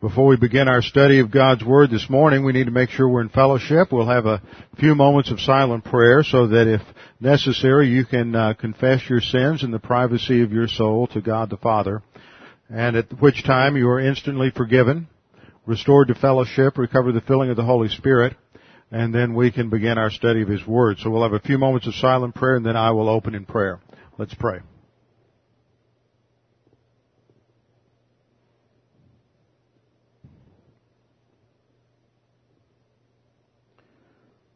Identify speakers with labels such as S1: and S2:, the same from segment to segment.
S1: Before we begin our study of God's Word this morning, we need to make sure we're in fellowship. We'll have a few moments of silent prayer so that if necessary, you can uh, confess your sins in the privacy of your soul to God the Father, and at which time you are instantly forgiven, restored to fellowship, recover the filling of the Holy Spirit, and then we can begin our study of His Word. So we'll have a few moments of silent prayer, and then I will open in prayer. Let's pray.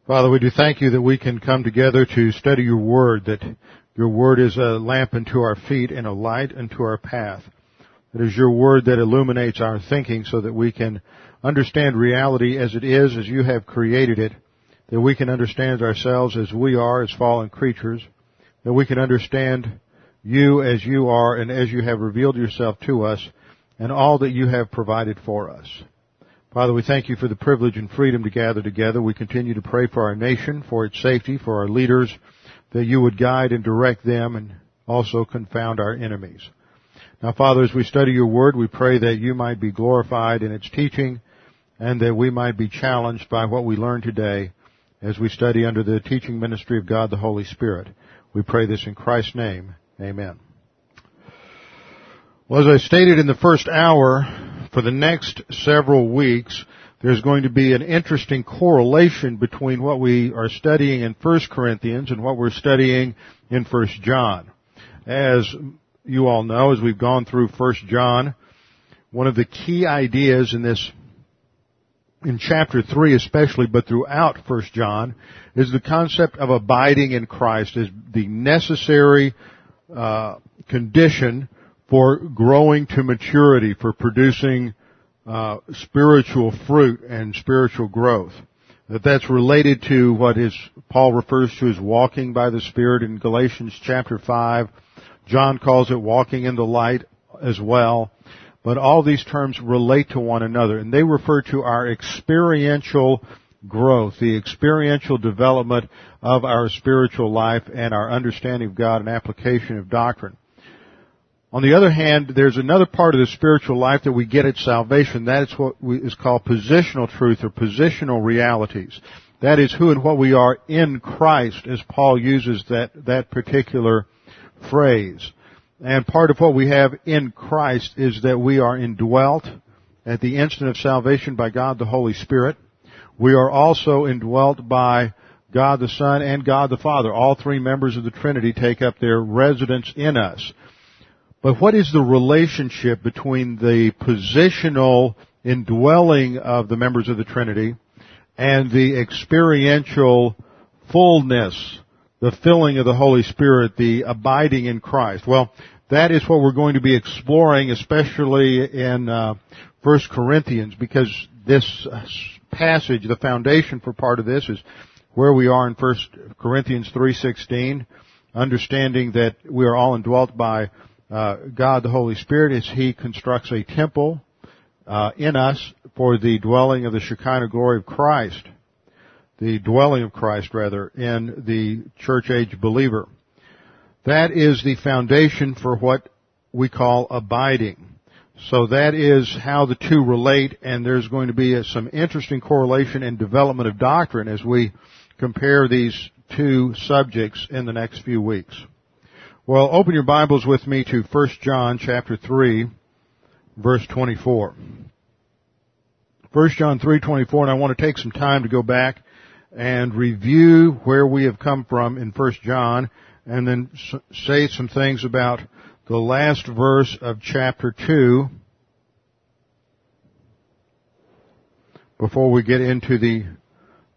S1: Father, we do thank you that we can come together to study your word, that your word is a lamp unto our feet and a light unto our path. It is your word that illuminates our thinking so that we can understand reality as it is, as you have created it, that we can understand ourselves as we are as fallen creatures, that we can understand you as you are and as you have revealed yourself to us and all that you have provided for us. Father, we thank you for the privilege and freedom to gather together. We continue to pray for our nation, for its safety, for our leaders, that you would guide and direct them and also confound our enemies. Now, Father, as we study your word, we pray that you might be glorified in its teaching and that we might be challenged by what we learn today as we study under the teaching ministry of God the Holy Spirit. We pray this in Christ's name. Amen. Well, as I stated in the first hour, for the next several weeks, there's going to be an interesting correlation between what we are studying in 1 Corinthians and what we're studying in 1 John. As you all know, as we've gone through 1 John, one of the key ideas in this, in chapter 3 especially, but throughout 1 John, is the concept of abiding in Christ as the necessary uh, condition for growing to maturity, for producing uh, spiritual fruit and spiritual growth. That that's related to what Paul refers to as walking by the Spirit in Galatians chapter five. John calls it walking in the light as well. But all these terms relate to one another, and they refer to our experiential growth, the experiential development of our spiritual life and our understanding of God and application of doctrine. On the other hand, there's another part of the spiritual life that we get at salvation. That is what is called positional truth or positional realities. That is who and what we are in Christ, as Paul uses that, that particular phrase. And part of what we have in Christ is that we are indwelt at the instant of salvation by God the Holy Spirit. We are also indwelt by God the Son and God the Father. All three members of the Trinity take up their residence in us. But what is the relationship between the positional indwelling of the members of the Trinity and the experiential fullness, the filling of the Holy Spirit, the abiding in Christ? Well, that is what we're going to be exploring, especially in uh, 1 Corinthians, because this passage, the foundation for part of this is where we are in 1 Corinthians 3.16, understanding that we are all indwelt by uh, God the Holy Spirit as He constructs a temple uh, in us for the dwelling of the Shekinah glory of Christ, the dwelling of Christ rather in the church age believer. That is the foundation for what we call abiding. So that is how the two relate, and there's going to be some interesting correlation and development of doctrine as we compare these two subjects in the next few weeks. Well, open your Bibles with me to 1 John chapter 3, verse 24. 1 John 3:24 and I want to take some time to go back and review where we have come from in 1 John and then say some things about the last verse of chapter 2 before we get into the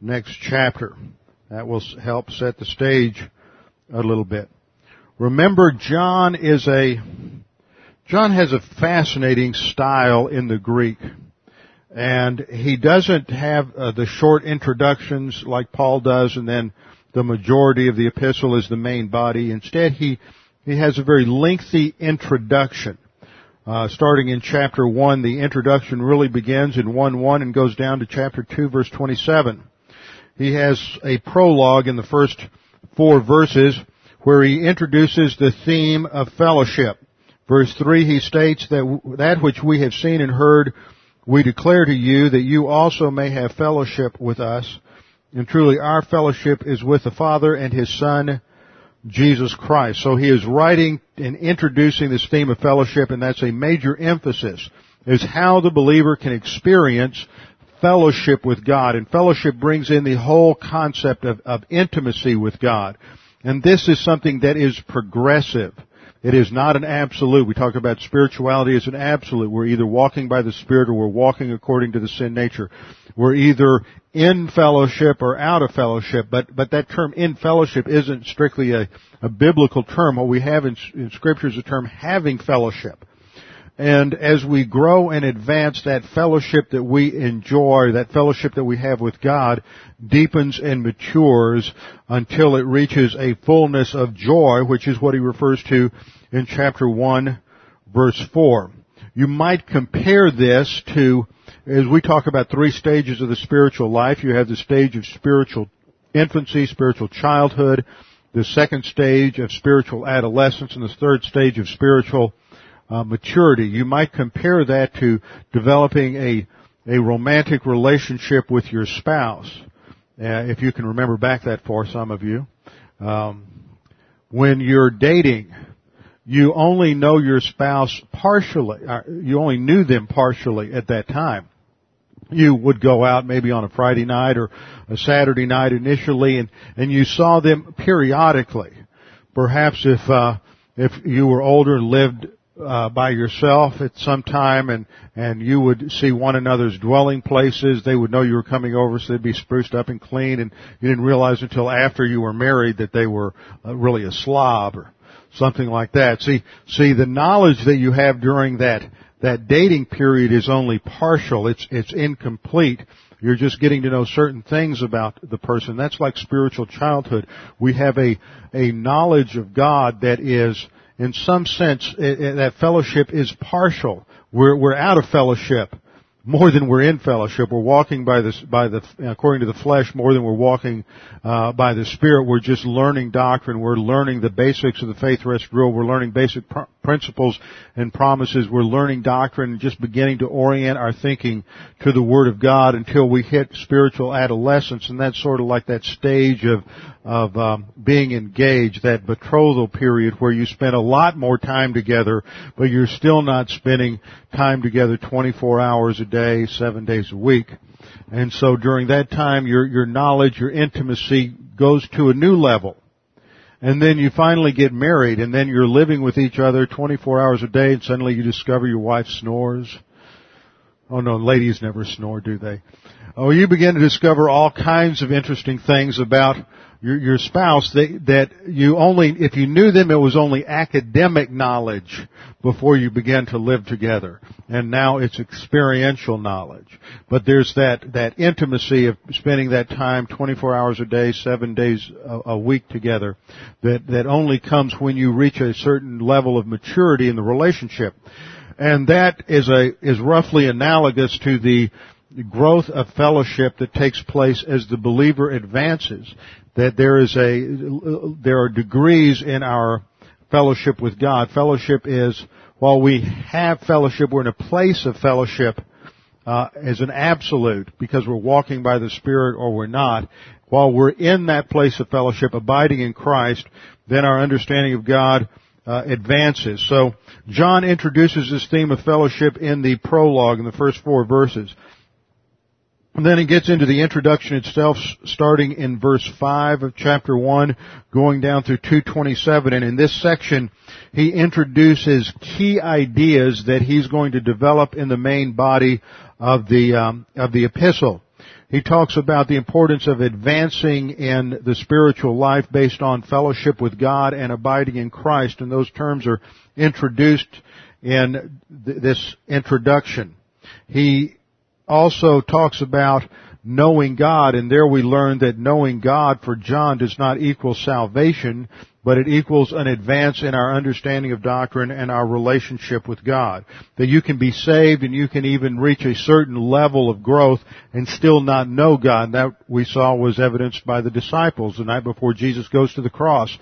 S1: next chapter. That will help set the stage a little bit. Remember, John is a, John has a fascinating style in the Greek. And he doesn't have uh, the short introductions like Paul does and then the majority of the epistle is the main body. Instead, he, he has a very lengthy introduction. Uh, starting in chapter 1, the introduction really begins in 1-1 and goes down to chapter 2 verse 27. He has a prologue in the first four verses where he introduces the theme of fellowship. Verse 3, he states that that which we have seen and heard, we declare to you that you also may have fellowship with us. And truly our fellowship is with the Father and His Son, Jesus Christ. So he is writing and introducing this theme of fellowship and that's a major emphasis is how the believer can experience fellowship with God. And fellowship brings in the whole concept of, of intimacy with God. And this is something that is progressive. It is not an absolute. We talk about spirituality as an absolute. We're either walking by the Spirit or we're walking according to the sin nature. We're either in fellowship or out of fellowship, but, but that term in fellowship isn't strictly a, a biblical term. What we have in, in scripture is the term having fellowship. And as we grow and advance, that fellowship that we enjoy, that fellowship that we have with God, deepens and matures until it reaches a fullness of joy, which is what he refers to in chapter 1, verse 4. You might compare this to, as we talk about three stages of the spiritual life, you have the stage of spiritual infancy, spiritual childhood, the second stage of spiritual adolescence, and the third stage of spiritual uh, maturity. You might compare that to developing a a romantic relationship with your spouse. Uh, if you can remember back that far, some of you, um, when you're dating, you only know your spouse partially. Uh, you only knew them partially at that time. You would go out maybe on a Friday night or a Saturday night initially, and and you saw them periodically. Perhaps if uh, if you were older and lived uh, by yourself at some time and and you would see one another's dwelling places. They would know you were coming over so they'd be spruced up and clean. And you didn't realize until after you were married that they were uh, really a slob or something like that. See see the knowledge that you have during that that dating period is only partial. It's it's incomplete. You're just getting to know certain things about the person. That's like spiritual childhood. We have a, a knowledge of God that is in some sense, it, it, that fellowship is partial. We're, we're out of fellowship more than we're in fellowship. We're walking by the, by the, according to the flesh more than we're walking, uh, by the Spirit. We're just learning doctrine. We're learning the basics of the faith rest rule. We're learning basic pr- principles and promises. We're learning doctrine and just beginning to orient our thinking to the Word of God until we hit spiritual adolescence. And that's sort of like that stage of, of um, being engaged, that betrothal period where you spend a lot more time together, but you're still not spending time together 24 hours a day, seven days a week. And so during that time, your, your knowledge, your intimacy goes to a new level. And then you finally get married and then you're living with each other 24 hours a day and suddenly you discover your wife snores. Oh no, ladies never snore, do they? Oh, you begin to discover all kinds of interesting things about your, your spouse that, that you only, if you knew them, it was only academic knowledge before you began to live together. And now it's experiential knowledge. But there's that, that intimacy of spending that time 24 hours a day, 7 days a, a week together that, that only comes when you reach a certain level of maturity in the relationship. And that is a, is roughly analogous to the growth of fellowship that takes place as the believer advances that there is a there are degrees in our fellowship with God. Fellowship is, while we have fellowship, we're in a place of fellowship uh, as an absolute because we're walking by the Spirit or we're not. While we're in that place of fellowship, abiding in Christ, then our understanding of God uh, advances. So John introduces this theme of fellowship in the prologue in the first four verses. And then it gets into the introduction itself, starting in verse 5 of chapter 1, going down through 227. And in this section, he introduces key ideas that he's going to develop in the main body of the, um, of the epistle. He talks about the importance of advancing in the spiritual life based on fellowship with God and abiding in Christ, and those terms are introduced in th- this introduction. He also talks about knowing God, and there we learn that knowing God for John does not equal salvation, but it equals an advance in our understanding of doctrine and our relationship with God. That you can be saved and you can even reach a certain level of growth and still not know God. And That we saw was evidenced by the disciples the night before Jesus goes to the cross.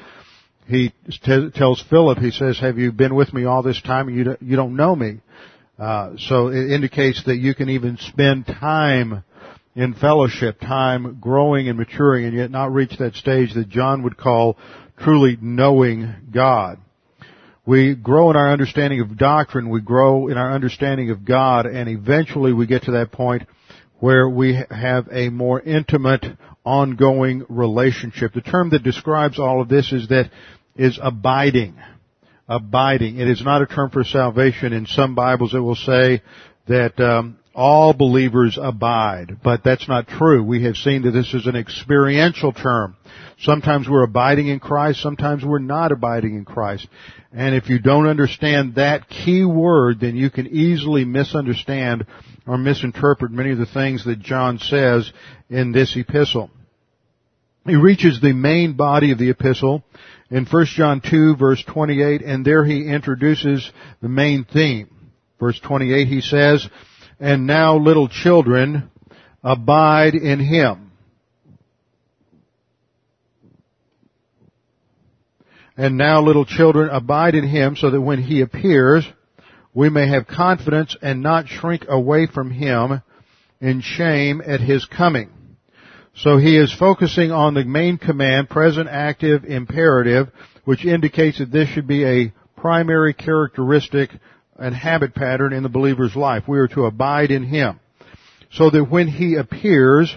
S1: He t- tells Philip, he says, have you been with me all this time and you you don't know me? Uh, so it indicates that you can even spend time in fellowship, time growing and maturing, and yet not reach that stage that John would call truly knowing God. We grow in our understanding of doctrine, we grow in our understanding of God, and eventually we get to that point where we have a more intimate, ongoing relationship. The term that describes all of this is that is abiding abiding. It is not a term for salvation. In some Bibles it will say that um, all believers abide, but that's not true. We have seen that this is an experiential term. Sometimes we're abiding in Christ, sometimes we're not abiding in Christ. And if you don't understand that key word, then you can easily misunderstand or misinterpret many of the things that John says in this epistle. He reaches the main body of the epistle in 1 John 2 verse 28 and there he introduces the main theme. Verse 28 he says, and now little children abide in him. And now little children abide in him so that when he appears, we may have confidence and not shrink away from him in shame at his coming. So he is focusing on the main command, present active imperative, which indicates that this should be a primary characteristic and habit pattern in the believer's life. We are to abide in him. So that when he appears,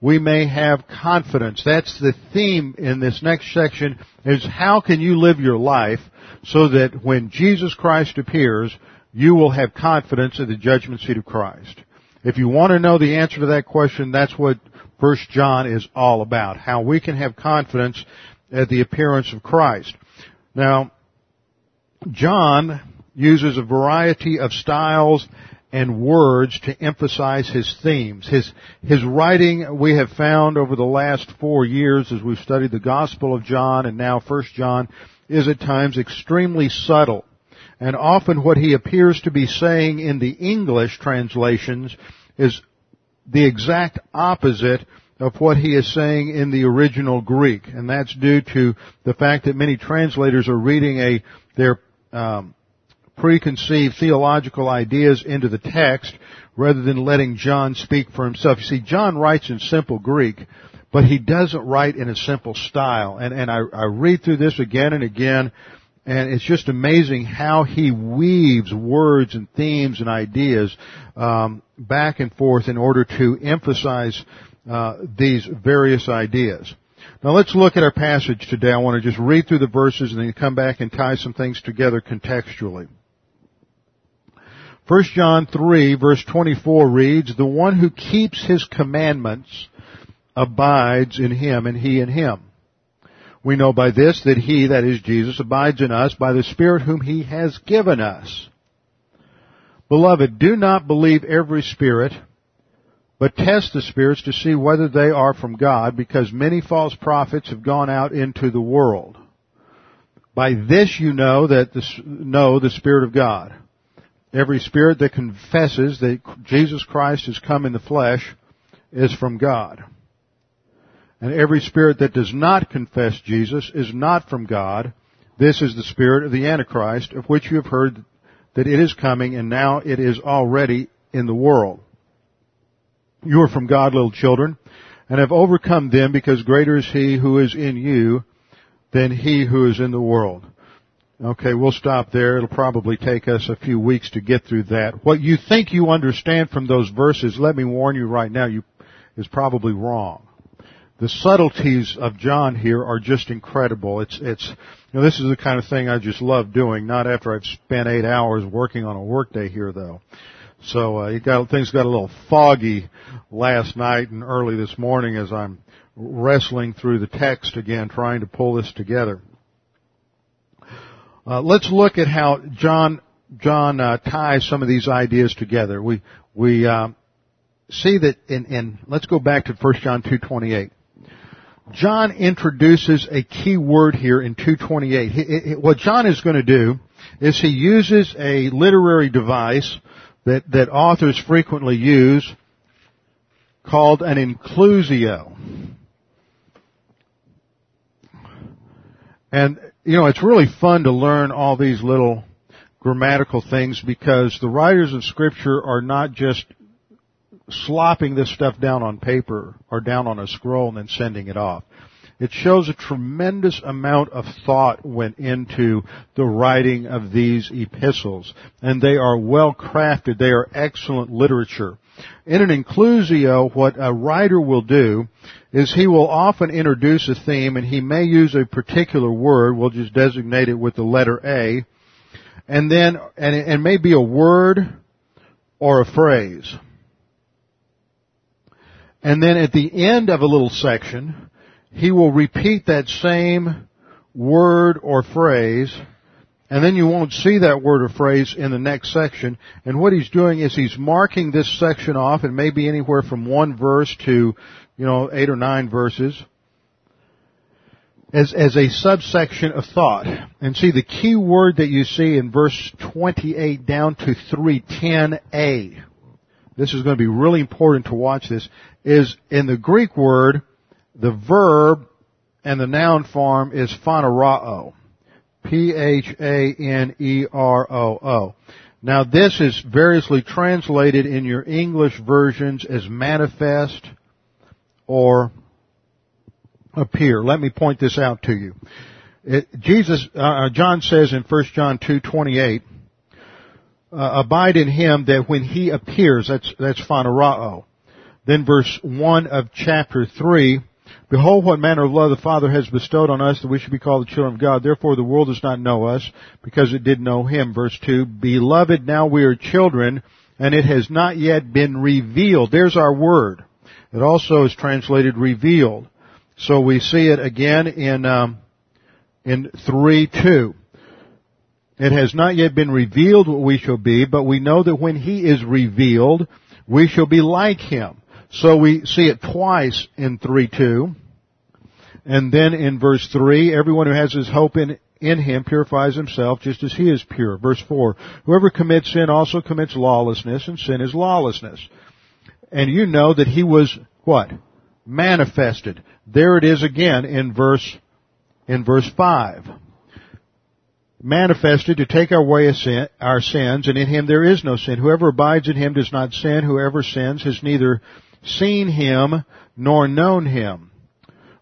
S1: we may have confidence. That's the theme in this next section is how can you live your life so that when Jesus Christ appears, you will have confidence in the judgment seat of Christ. If you want to know the answer to that question, that's what First John is all about. How we can have confidence at the appearance of Christ. Now, John uses a variety of styles and words to emphasize his themes. His, his writing we have found over the last four years as we've studied the Gospel of John and now First John is at times extremely subtle. And often what he appears to be saying in the English translations is the exact opposite of what he is saying in the original Greek, and that's due to the fact that many translators are reading a their um, preconceived theological ideas into the text rather than letting John speak for himself. You see, John writes in simple Greek, but he doesn't write in a simple style. And and I, I read through this again and again, and it's just amazing how he weaves words and themes and ideas um, back and forth in order to emphasize uh, these various ideas. Now let's look at our passage today. I want to just read through the verses and then come back and tie some things together contextually. 1 John 3 verse 24 reads, The one who keeps his commandments abides in him and he in him. We know by this that he, that is Jesus, abides in us by the Spirit whom he has given us. Beloved, do not believe every spirit, but test the spirits to see whether they are from God, because many false prophets have gone out into the world. By this you know that the, know the Spirit of God. Every spirit that confesses that Jesus Christ has come in the flesh is from God. And every spirit that does not confess Jesus is not from God, This is the spirit of the Antichrist, of which you have heard that it is coming, and now it is already in the world. You are from God, little children, and have overcome them, because greater is he who is in you than he who is in the world. Okay, we'll stop there. It'll probably take us a few weeks to get through that. What you think you understand from those verses, let me warn you right now, you, is probably wrong. The subtleties of John here are just incredible. It's, it's, you know, this is the kind of thing I just love doing, not after I've spent eight hours working on a workday here though. So, uh, got, things got a little foggy last night and early this morning as I'm wrestling through the text again, trying to pull this together. Uh, let's look at how John John uh, ties some of these ideas together. We we uh, see that in, in let's go back to 1 John 2:28. John introduces a key word here in 2:28. What John is going to do is he uses a literary device that that authors frequently use called an inclusio. And you know, it's really fun to learn all these little grammatical things because the writers of scripture are not just slopping this stuff down on paper or down on a scroll and then sending it off. It shows a tremendous amount of thought went into the writing of these epistles, and they are well crafted. They are excellent literature. In an inclusio, what a writer will do is he will often introduce a theme and he may use a particular word, we'll just designate it with the letter A, and then, and it, may be a word or a phrase. And then at the end of a little section, he will repeat that same word or phrase and then you won't see that word or phrase in the next section. And what he's doing is he's marking this section off. and maybe anywhere from one verse to, you know, eight or nine verses. As, as a subsection of thought. And see, the key word that you see in verse 28 down to 310a, this is going to be really important to watch this, is in the Greek word, the verb and the noun form is phaneroo. P-H-A-N-E-R-O-O. Now this is variously translated in your English versions as manifest or appear. Let me point this out to you. It, Jesus, uh, uh John says in 1 John 2:28, uh, abide in him that when he appears, that's that's phaneroo. Then verse 1 of chapter 3, Behold what manner of love the Father has bestowed on us that we should be called the children of God. Therefore the world does not know us because it did know Him. Verse 2, Beloved, now we are children and it has not yet been revealed. There's our word. It also is translated revealed. So we see it again in, um, in 3-2. It has not yet been revealed what we shall be, but we know that when He is revealed, we shall be like Him so we see it twice in 3-2. And then in verse 3, everyone who has his hope in, in him purifies himself just as he is pure. Verse 4, whoever commits sin also commits lawlessness, and sin is lawlessness. And you know that he was, what? Manifested. There it is again in verse, in verse 5 manifested to take away our sins, and in him there is no sin. Whoever abides in him does not sin. Whoever sins has neither seen him nor known him.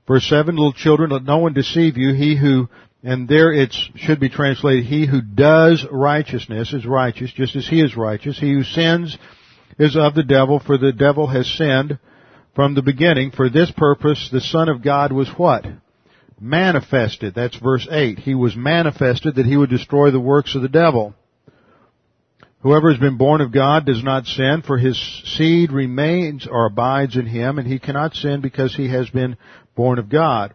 S1: Verse 7, little children, let no one deceive you. He who, and there it should be translated, he who does righteousness is righteous, just as he is righteous. He who sins is of the devil, for the devil has sinned from the beginning. For this purpose, the Son of God was what? Manifested. That's verse 8. He was manifested that he would destroy the works of the devil. Whoever has been born of God does not sin, for his seed remains or abides in him, and he cannot sin because he has been born of God.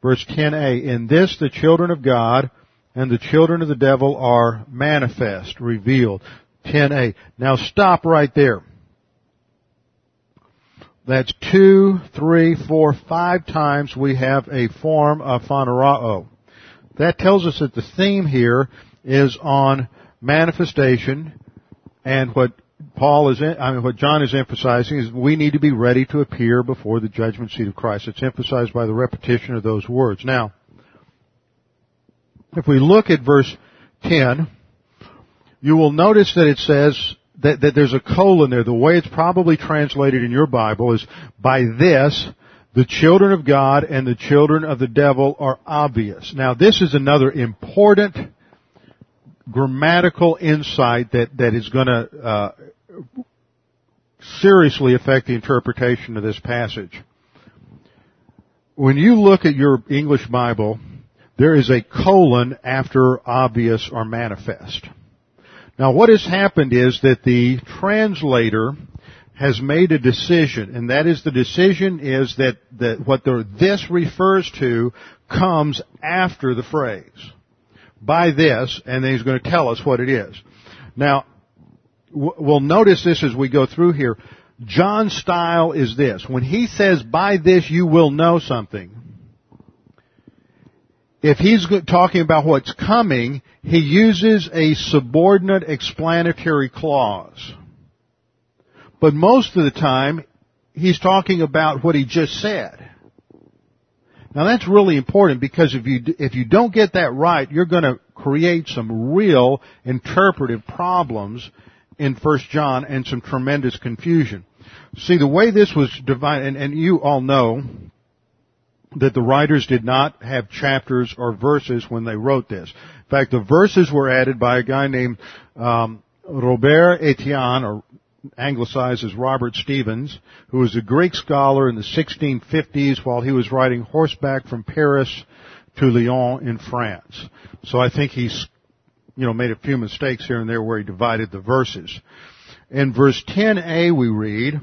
S1: Verse 10a, in this the children of God and the children of the devil are manifest, revealed. 10a. Now stop right there. That's two, three, four, five times we have a form of phaneroo. That tells us that the theme here is on manifestation and what Paul is, I mean, what John is emphasizing is we need to be ready to appear before the judgment seat of Christ. It's emphasized by the repetition of those words. Now, If we look at verse 10, you will notice that it says that, that there's a colon there. The way it's probably translated in your Bible is, by this, the children of God and the children of the devil are obvious. Now this is another important grammatical insight that, that is going to uh, seriously affect the interpretation of this passage. When you look at your English Bible, there is a colon after obvious or manifest. Now what has happened is that the translator has made a decision, and that is the decision is that, that what the this refers to comes after the phrase. By this, and then he's going to tell us what it is. Now, we'll notice this as we go through here. John's style is this. When he says, by this you will know something, if he's talking about what's coming, he uses a subordinate explanatory clause. But most of the time, he's talking about what he just said. Now that's really important because if you, if you don't get that right, you're gonna create some real interpretive problems in First John and some tremendous confusion. See, the way this was divided, and, and you all know that the writers did not have chapters or verses when they wrote this. In fact, the verses were added by a guy named um, Robert Estienne, or anglicized as Robert Stevens, who was a Greek scholar in the 1650s while he was riding horseback from Paris to Lyon in France. So I think he's, you know, made a few mistakes here and there where he divided the verses. In verse 10a we read,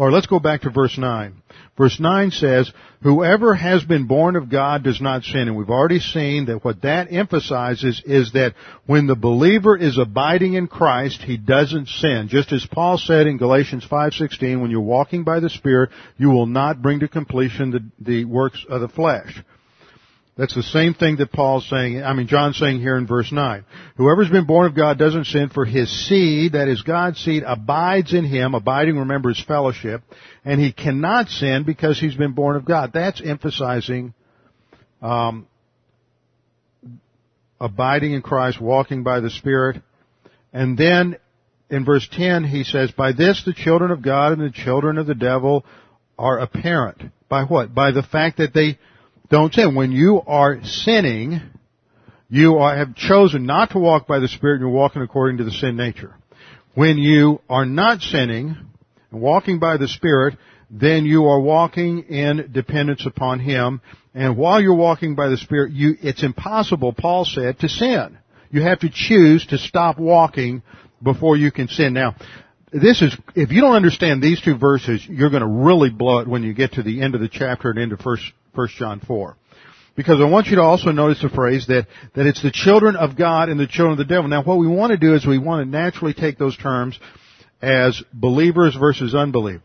S1: or let's go back to verse 9. Verse 9 says, whoever has been born of God does not sin. And we've already seen that what that emphasizes is that when the believer is abiding in Christ, he doesn't sin. Just as Paul said in Galatians 5.16, when you're walking by the Spirit, you will not bring to completion the, the works of the flesh. That's the same thing that Paul's saying, I mean John's saying here in verse 9. Whoever's been born of God doesn't sin for his seed, that is God's seed, abides in him, abiding remember his fellowship, and he cannot sin because he's been born of God. That's emphasizing um, abiding in Christ, walking by the Spirit. And then in verse 10 he says, by this the children of God and the children of the devil are apparent. By what? By the fact that they don't sin. When you are sinning, you are, have chosen not to walk by the Spirit and you're walking according to the sin nature. When you are not sinning and walking by the Spirit, then you are walking in dependence upon Him. And while you're walking by the Spirit, you, it's impossible, Paul said, to sin. You have to choose to stop walking before you can sin. Now, this is, if you don't understand these two verses, you're going to really blow it when you get to the end of the chapter and into first 1 John 4. Because I want you to also notice the phrase that, that it's the children of God and the children of the devil. Now what we want to do is we want to naturally take those terms as believers versus unbelievers.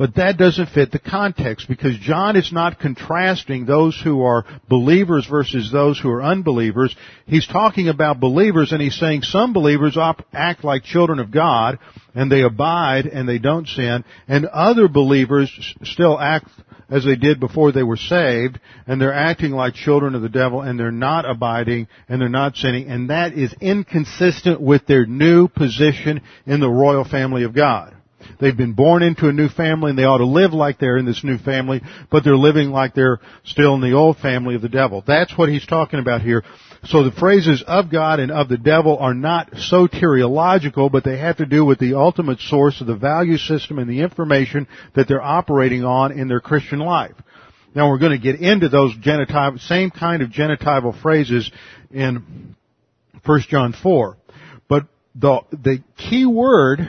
S1: But that doesn't fit the context because John is not contrasting those who are believers versus those who are unbelievers. He's talking about believers and he's saying some believers act like children of God and they abide and they don't sin and other believers still act as they did before they were saved, and they're acting like children of the devil, and they're not abiding, and they're not sinning, and that is inconsistent with their new position in the royal family of God. They've been born into a new family and they ought to live like they're in this new family, but they're living like they're still in the old family of the devil. That's what he's talking about here. So the phrases of God and of the devil are not soteriological, but they have to do with the ultimate source of the value system and the information that they're operating on in their Christian life. Now we're going to get into those same kind of genitival phrases in 1 John 4. But the, the key word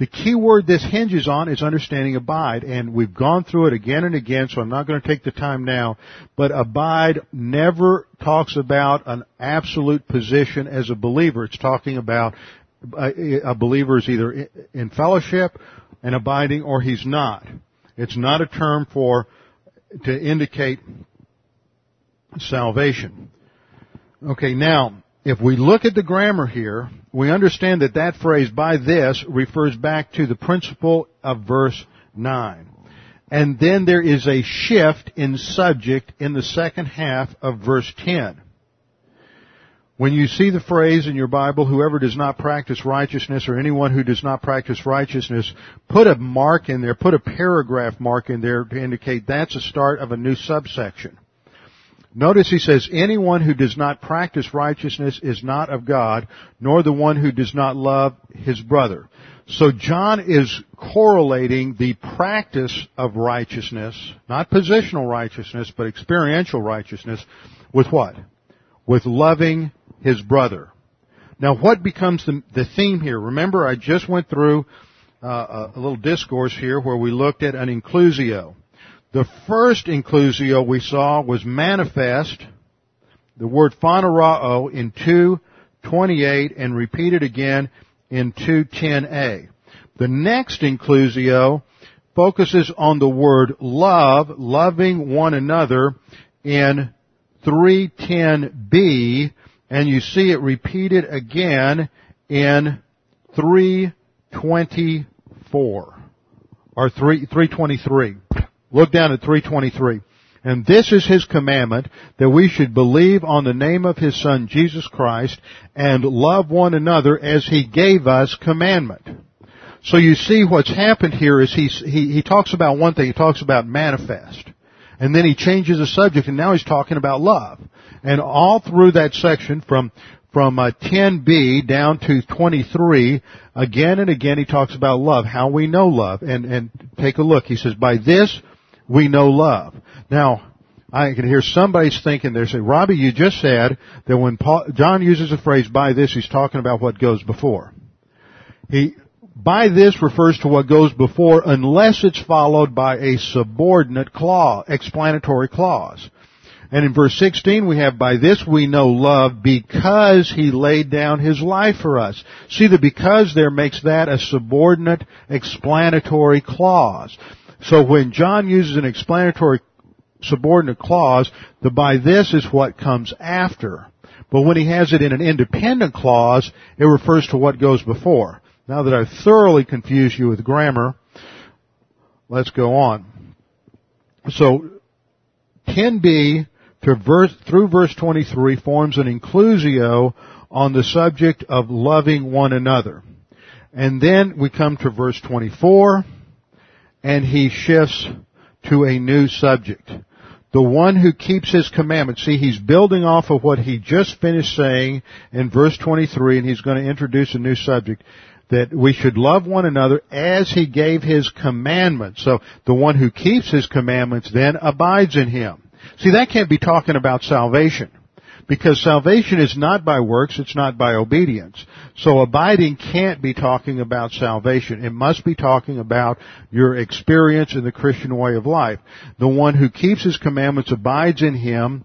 S1: the key word this hinges on is understanding abide, and we've gone through it again and again, so I'm not going to take the time now, but abide never talks about an absolute position as a believer. It's talking about uh, a believer is either in fellowship and abiding or he's not. It's not a term for, to indicate salvation. Okay, now, if we look at the grammar here, we understand that that phrase, by this, refers back to the principle of verse 9. And then there is a shift in subject in the second half of verse 10. when you see the phrase in your Bible, whoever does not practice righteousness or anyone who does not practice righteousness, put a mark in there, put a paragraph mark in there to indicate that's a start of a new subsection. Notice he says, anyone who does not practice righteousness is not of God, nor the one who does not love his brother. So John is correlating the practice of righteousness, not positional righteousness, but experiential righteousness, with what? With loving his brother. Now what becomes the, the theme here? Remember I just went through uh, a, a little discourse here where we looked at an inclusio. The first inclusio we saw was manifest, the word phaneroo in 228 and repeated again in 210a. The next inclusio focuses on the word love, loving one another in 310b and you see it repeated again in 324 or 3, 323. Look down at 323. And this is his commandment that we should believe on the name of his son Jesus Christ and love one another as he gave us commandment. So you see what's happened here is he, he, he talks about one thing, he talks about manifest. And then he changes the subject and now he's talking about love. And all through that section from from uh, 10b down to 23, again and again he talks about love, how we know love. And, and take a look. He says, by this we know love. Now, I can hear somebody's thinking there, say, Robbie, you just said that when Paul, John uses the phrase by this, he's talking about what goes before. He, by this refers to what goes before unless it's followed by a subordinate clause, explanatory clause. And in verse 16 we have, by this we know love because he laid down his life for us. See, the because there makes that a subordinate explanatory clause. So when John uses an explanatory subordinate clause, the by this is what comes after. But when he has it in an independent clause, it refers to what goes before. Now that I've thoroughly confused you with grammar, let's go on. So, 10b verse, through verse 23 forms an inclusio on the subject of loving one another. And then we come to verse 24, and he shifts to a new subject. The one who keeps his commandments. See, he's building off of what he just finished saying in verse 23, and he's going to introduce a new subject that we should love one another as he gave his commandments. So the one who keeps his commandments then abides in him. See, that can't be talking about salvation. Because salvation is not by works, it's not by obedience. So abiding can't be talking about salvation. It must be talking about your experience in the Christian way of life. The one who keeps his commandments abides in him,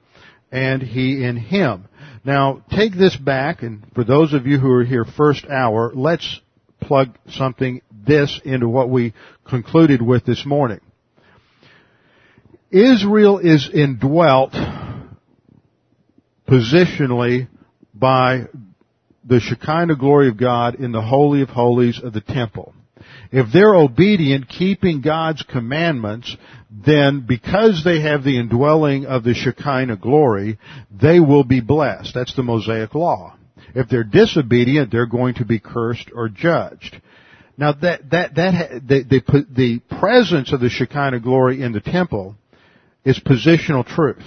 S1: and he in him. Now, take this back, and for those of you who are here first hour, let's plug something, this, into what we concluded with this morning. Israel is indwelt positionally by the Shekinah glory of God in the Holy of Holies of the temple. If they're obedient, keeping God's commandments, then because they have the indwelling of the Shekinah glory, they will be blessed. That's the Mosaic law. If they're disobedient, they're going to be cursed or judged. Now that, that, that, the, the, the presence of the Shekinah glory in the temple is positional truth.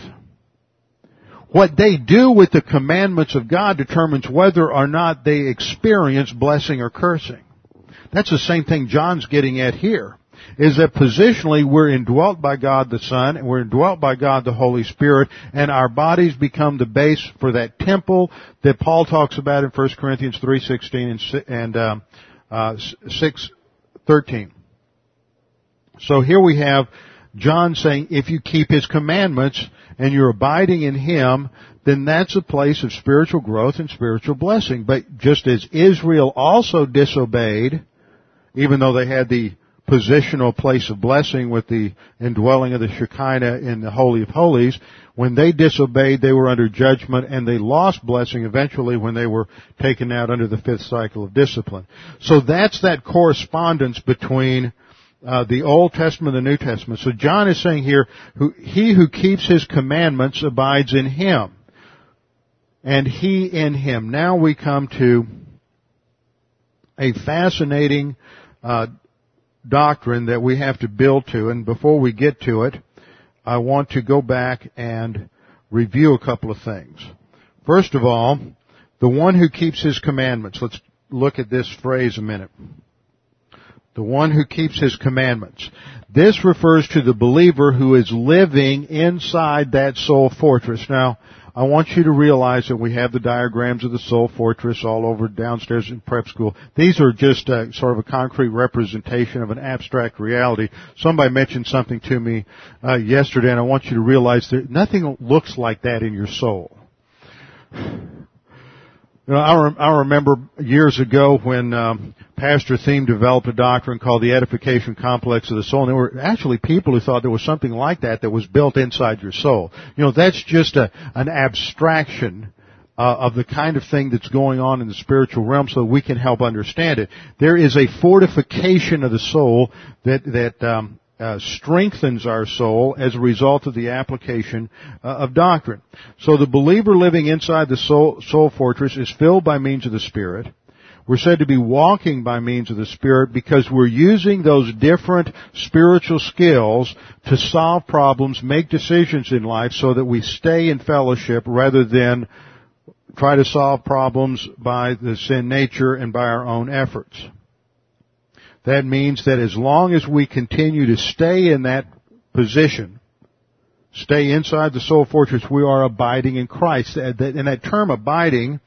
S1: What they do with the commandments of God determines whether or not they experience blessing or cursing. That's the same thing John's getting at here. Is that positionally we're indwelt by God the Son and we're indwelt by God the Holy Spirit and our bodies become the base for that temple that Paul talks about in 1 Corinthians 3.16 and, and um, uh, 6.13. So here we have John saying if you keep his commandments and you're abiding in him, then that's a place of spiritual growth and spiritual blessing. But just as Israel also disobeyed, even though they had the positional place of blessing with the indwelling of the Shekinah in the Holy of Holies, when they disobeyed, they were under judgment and they lost blessing eventually when they were taken out under the fifth cycle of discipline. So that's that correspondence between uh, the Old Testament and the New Testament. So John is saying here, who, he who keeps his commandments abides in him. and he in him. Now we come to a fascinating uh, doctrine that we have to build to, and before we get to it, I want to go back and review a couple of things. First of all, the one who keeps his commandments. Let's look at this phrase a minute. The one who keeps his commandments. This refers to the believer who is living inside that soul fortress. Now, I want you to realize that we have the diagrams of the soul fortress all over downstairs in prep school. These are just a, sort of a concrete representation of an abstract reality. Somebody mentioned something to me uh, yesterday, and I want you to realize that nothing looks like that in your soul. You know, I, I remember years ago when um, Pastor Thieme developed a doctrine called the edification complex of the soul, and there were actually people who thought there was something like that that was built inside your soul. You know, that's just a an abstraction uh, of the kind of thing that's going on in the spiritual realm, so we can help understand it. There is a fortification of the soul that that um, uh, strengthens our soul as a result of the application uh, of doctrine. So the believer living inside the soul, soul fortress is filled by means of the Spirit. We're said to be walking by means of the Spirit because we're using those different spiritual skills to solve problems, make decisions in life so that we stay in fellowship rather than try to solve problems by the sin nature and by our own efforts. That means that as long as we continue to stay in that position, stay inside the soul fortress, we are abiding in Christ. And that term abiding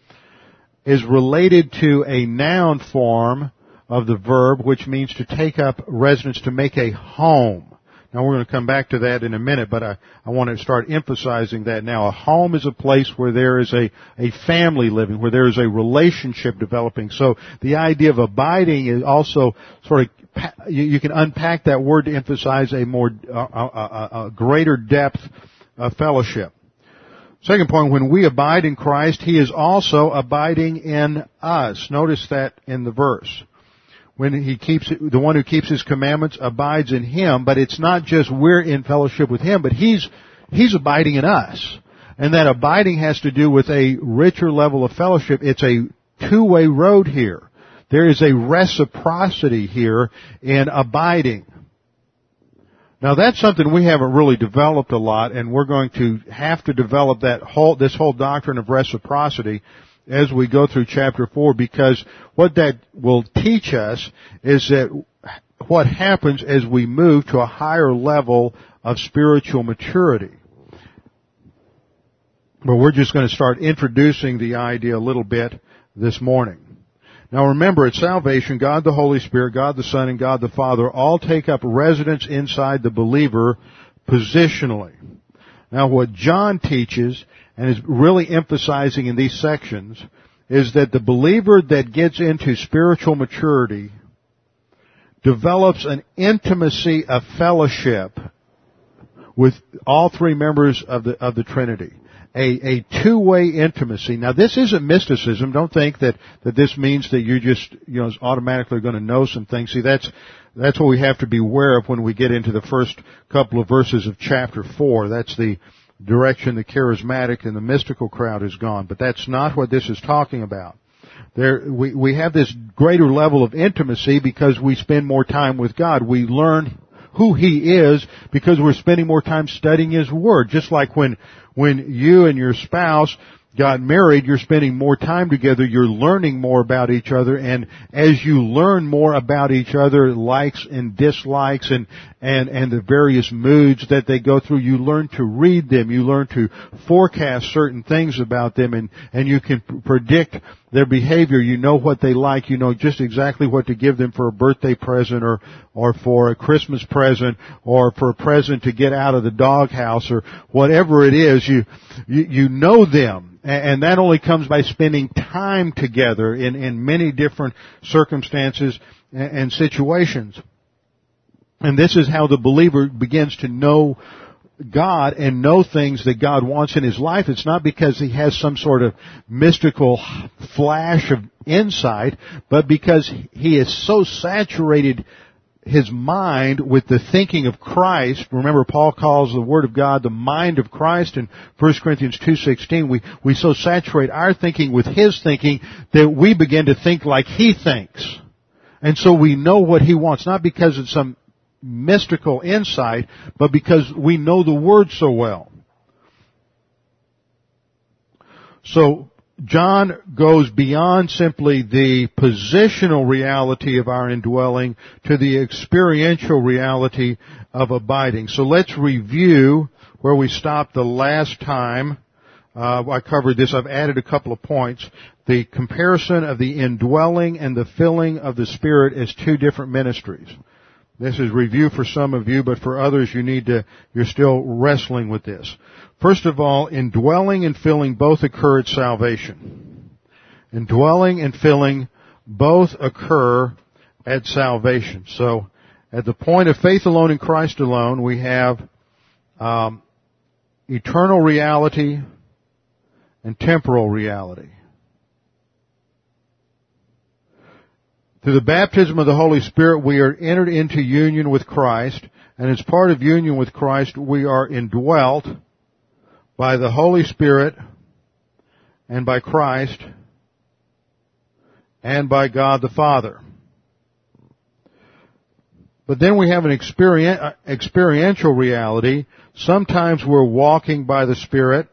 S1: is related to a noun form of the verb, which means to take up residence, to make a home. Now we're going to come back to that in a minute, but I, I want to start emphasizing that now. A home is a place where there is a, a family living, where there is a relationship developing. So the idea of abiding is also sort of, you, you can unpack that word to emphasize a more, a, a, a greater depth of fellowship. Second point, when we abide in Christ, He is also abiding in us. Notice that in the verse when he keeps the one who keeps his commandments abides in him, but it's not just we're in fellowship with him, but he's he's abiding in us. And that abiding has to do with a richer level of fellowship. It's a two-way road here. There is a reciprocity here in abiding. Now that's something we haven't really developed a lot and we're going to have to develop that whole, this whole doctrine of reciprocity as we go through chapter 4 because what that will teach us is that what happens as we move to a higher level of spiritual maturity. But we're just going to start introducing the idea a little bit this morning. Now remember, at salvation, God the Holy Spirit, God the Son, and God the Father all take up residence inside the believer positionally. Now what John teaches and is really emphasizing in these sections is that the believer that gets into spiritual maturity develops an intimacy of fellowship with all three members of the of the Trinity. A, a two-way intimacy. Now this isn't mysticism. Don't think that, that this means that you're just, you know, automatically going to know some things. See, that's, that's what we have to be aware of when we get into the first couple of verses of chapter four. That's the, direction the charismatic and the mystical crowd has gone, but that's not what this is talking about. There, we, we have this greater level of intimacy because we spend more time with God. We learn who He is because we're spending more time studying His Word. Just like when, when you and your spouse got married, you're spending more time together, you're learning more about each other, and as you learn more about each other, likes and dislikes and, and, and the various moods that they go through, you learn to read them, you learn to forecast certain things about them, and, and you can predict their behavior, you know what they like, you know just exactly what to give them for a birthday present or, or for a Christmas present or for a present to get out of the doghouse or whatever it is, you, you, you know them. And that only comes by spending time together in, in many different circumstances and situations. And this is how the believer begins to know God and know things that God wants in his life. It's not because he has some sort of mystical flash of insight, but because he is so saturated his mind with the thinking of Christ. Remember, Paul calls the Word of God the mind of Christ in 1 Corinthians 2.16. We, we so saturate our thinking with his thinking that we begin to think like he thinks. And so we know what he wants, not because it's some mystical insight, but because we know the Word so well. So, John goes beyond simply the positional reality of our indwelling to the experiential reality of abiding. So let's review where we stopped the last time. Uh, I covered this. I've added a couple of points. The comparison of the indwelling and the filling of the Spirit as two different ministries. This is review for some of you, but for others you need to, you're still wrestling with this. First of all, indwelling and filling both occur at salvation. Indwelling and filling both occur at salvation. So, at the point of faith alone in Christ alone, we have um, eternal reality and temporal reality. Through the baptism of the Holy Spirit, we are entered into union with Christ, and as part of union with Christ, we are indwelt by the Holy Spirit and by Christ and by God the Father. But then we have an uh, experiential reality. Sometimes we're walking by the Spirit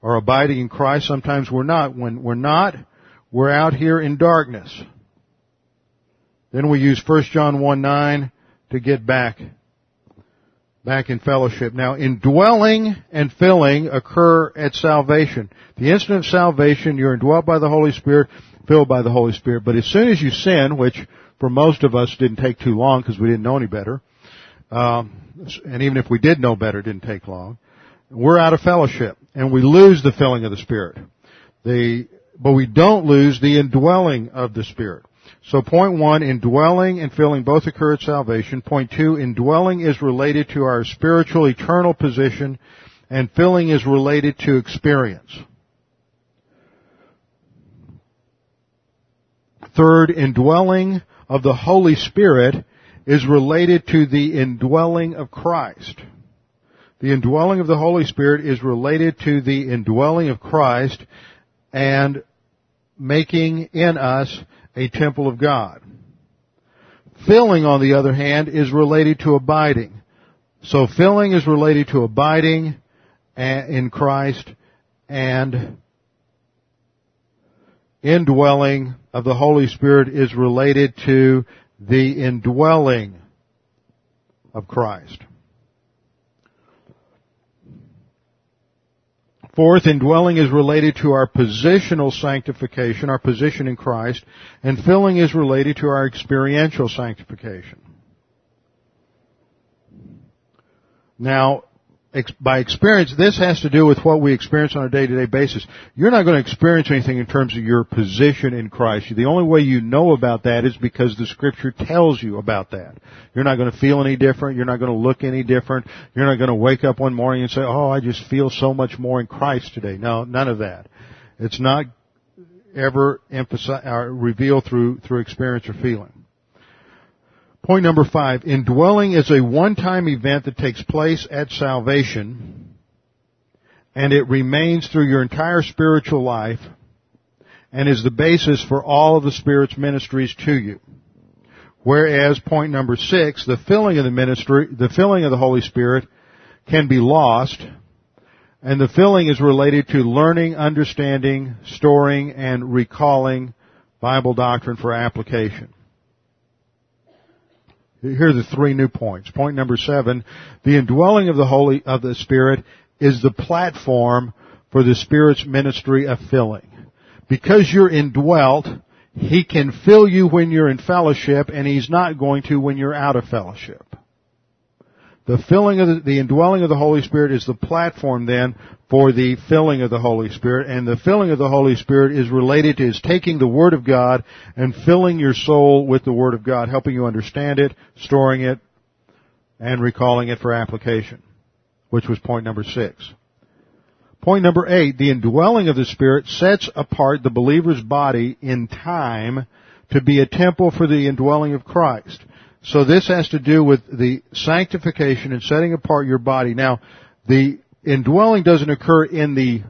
S1: or abiding in Christ. Sometimes we're not. When we're not, we're out here in darkness. Then we use 1 John 1 9 to get back, back in fellowship. Now, indwelling and filling occur at salvation. The instant of salvation, you're indwelt by the Holy Spirit, filled by the Holy Spirit. But as soon as you sin, which for most of us didn't take too long because we didn't know any better, um, and even if we did know better, it didn't take long, we're out of fellowship and we lose the filling of the Spirit. The, but we don't lose the indwelling of the Spirit. So point one, indwelling and filling both occur at salvation. Point two, indwelling is related to our spiritual eternal position and filling is related to experience. Third, indwelling of the Holy Spirit is related to the indwelling of Christ. The indwelling of the Holy Spirit is related to the indwelling of Christ and making in us a temple of God. Filling, on the other hand, is related to abiding. So filling is related to abiding in Christ and indwelling of the Holy Spirit is related to the indwelling of Christ. Fourth, indwelling is related to our positional sanctification, our position in Christ, and filling is related to our experiential sanctification. Now, ex- by experience, this has to do with what we experience on a day-to-day basis. You're not going to experience anything in terms of your position in Christ. The only way you know about that is because the scripture tells you about that. You're not going to feel any different. You're not going to look any different. You're not going to wake up one morning and say, oh, I just feel so much more in Christ today. No, none of that. It's not ever emphasized, or uh, revealed through, through experience or feeling. Point number five, indwelling is a one-time event that takes place at salvation, and it remains through your entire spiritual life, and is the basis for all of the Spirit's ministries to you. Whereas point number six, the filling of the ministry, the filling of the Holy Spirit can be lost, and the filling is related to learning, understanding, storing, and recalling Bible doctrine for application. Here are the three new points. Point number seven, the indwelling of the Holy, of the Spirit is the platform for the Spirit's ministry of filling. Because you're indwelt, He can fill you when you're in fellowship and He's not going to when you're out of fellowship. The filling of the, the indwelling of the Holy Spirit is the platform then for the filling of the Holy Spirit, and the filling of the Holy Spirit is related to taking the Word of God and filling your soul with the Word of God, helping you understand it, storing it, and recalling it for application, which was point number six. Point number eight, the indwelling of the Spirit sets apart the believer's body in time to be a temple for the indwelling of Christ. So this has to do with the sanctification and setting apart your body. Now, the indwelling doesn't occur in the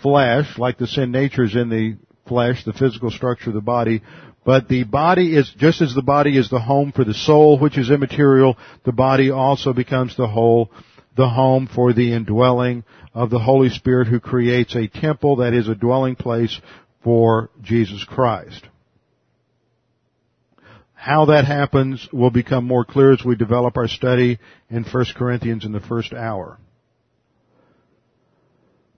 S1: flesh, like the sin nature is in the flesh, the physical structure of the body, but the body is, just as the body is the home for the soul, which is immaterial, the body also becomes the whole, the home for the indwelling of the Holy Spirit who creates a temple that is a dwelling place for Jesus Christ. How that happens will become more clear as we develop our study in 1 Corinthians in the first hour.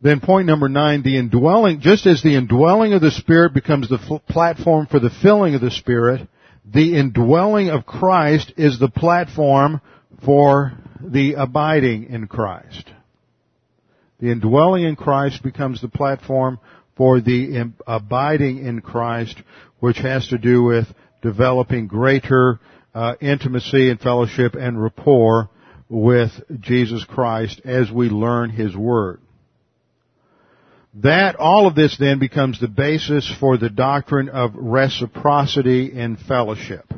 S1: Then point number nine, the indwelling, just as the indwelling of the Spirit becomes the f- platform for the filling of the Spirit, the indwelling of Christ is the platform for the abiding in Christ. The indwelling in Christ becomes the platform for the abiding in Christ, which has to do with developing greater uh, intimacy and fellowship and rapport with Jesus Christ as we learn His Word. That, all of this then becomes the basis for the doctrine of reciprocity in fellowship.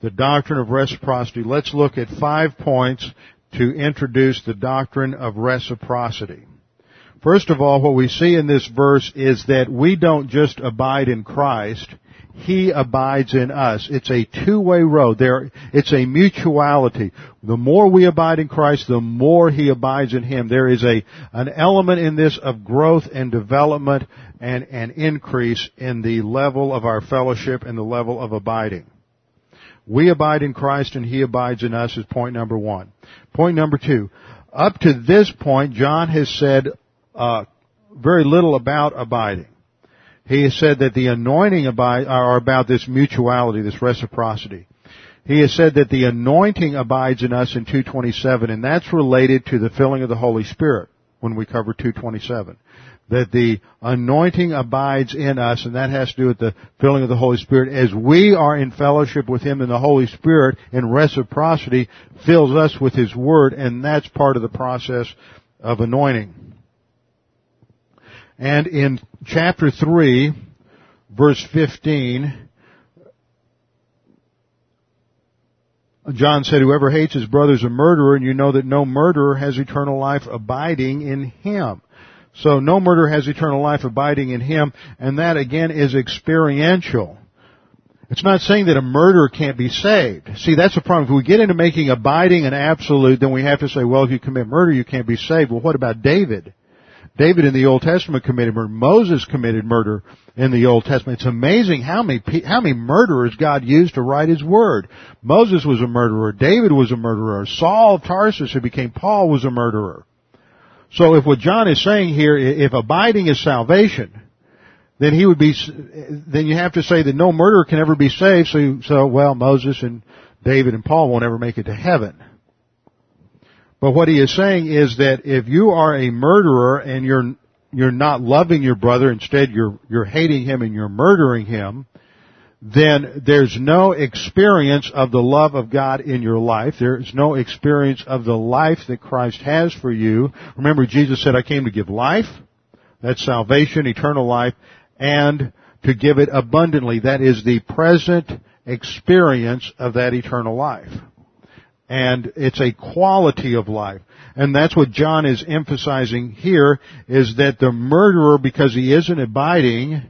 S1: The doctrine of reciprocity. Let's look at five points to introduce the doctrine of reciprocity. First of all, what we see in this verse is that we don't just abide in Christ, he abides in us. It's a two-way road. There, it's a mutuality. The more we abide in Christ, the more He abides in Him. There is a, an element in this of growth and development and, and increase in the level of our fellowship and the level of abiding. We abide in Christ and He abides in us is point number one. Point number two. Up to this point, John has said uh, very little about abiding. He has said that the anointing are about this mutuality, this reciprocity. He has said that the anointing abides in us in 227, and that's related to the filling of the Holy Spirit when we cover 227. That the anointing abides in us, and that has to do with the filling of the Holy Spirit. As we are in fellowship with Him and the Holy Spirit in reciprocity fills us with His Word, and that's part of the process of anointing. And in chapter 3, verse 15, John said, whoever hates his brother is a murderer, and you know that no murderer has eternal life abiding in him. So no murderer has eternal life abiding in him, and that again is experiential. It's not saying that a murderer can't be saved. See, that's the problem. If we get into making abiding an absolute, then we have to say, well, if you commit murder, you can't be saved. Well, what about David? David in the Old Testament committed murder. Moses committed murder in the Old Testament. It's amazing how many, how many murderers God used to write His Word. Moses was a murderer. David was a murderer. Saul of Tarsus who became Paul was a murderer. So if what John is saying here, if abiding is salvation, then he would be, then you have to say that no murderer can ever be saved, so, so well, Moses and David and Paul won't ever make it to heaven. But what he is saying is that if you are a murderer and you're you're not loving your brother, instead you're you're hating him and you're murdering him, then there's no experience of the love of God in your life. There's no experience of the life that Christ has for you. Remember Jesus said, I came to give life. That's salvation, eternal life, and to give it abundantly. That is the present experience of that eternal life and it's a quality of life. And that's what John is emphasizing here, is that the murderer, because he isn't abiding,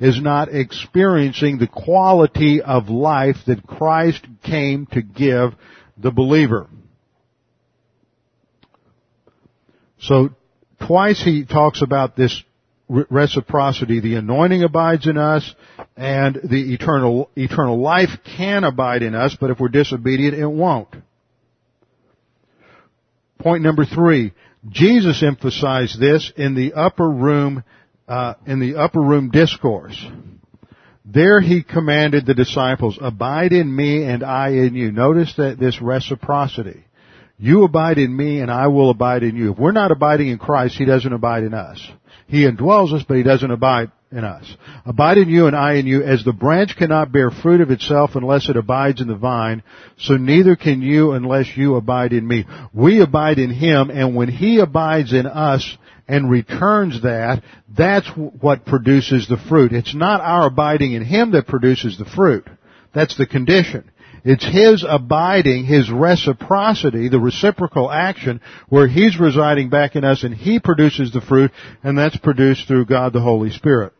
S1: is not experiencing the quality of life that Christ came to give the believer. So, twice he talks about this reciprocity. The anointing abides in us, and the eternal, eternal life can abide in us, but if we're disobedient, it won't. Point number three, Jesus emphasized this in the upper room, uh, in the upper room discourse. There he commanded the disciples, abide in me and I in you. Notice that this reciprocity. You abide in me and I will abide in you. If we're not abiding in Christ, He doesn't abide in us. He indwells us, but He doesn't abide in us. Abide in you and I in you, as the branch cannot bear fruit of itself unless it abides in the vine, so neither can you unless you abide in me. We abide in Him, and when He abides in us and returns that, that's what produces the fruit. It's not our abiding in Him that produces the fruit. That's the condition. It's His abiding, His reciprocity, the reciprocal action where He's residing back in us and He produces the fruit and that's produced through God the Holy Spirit.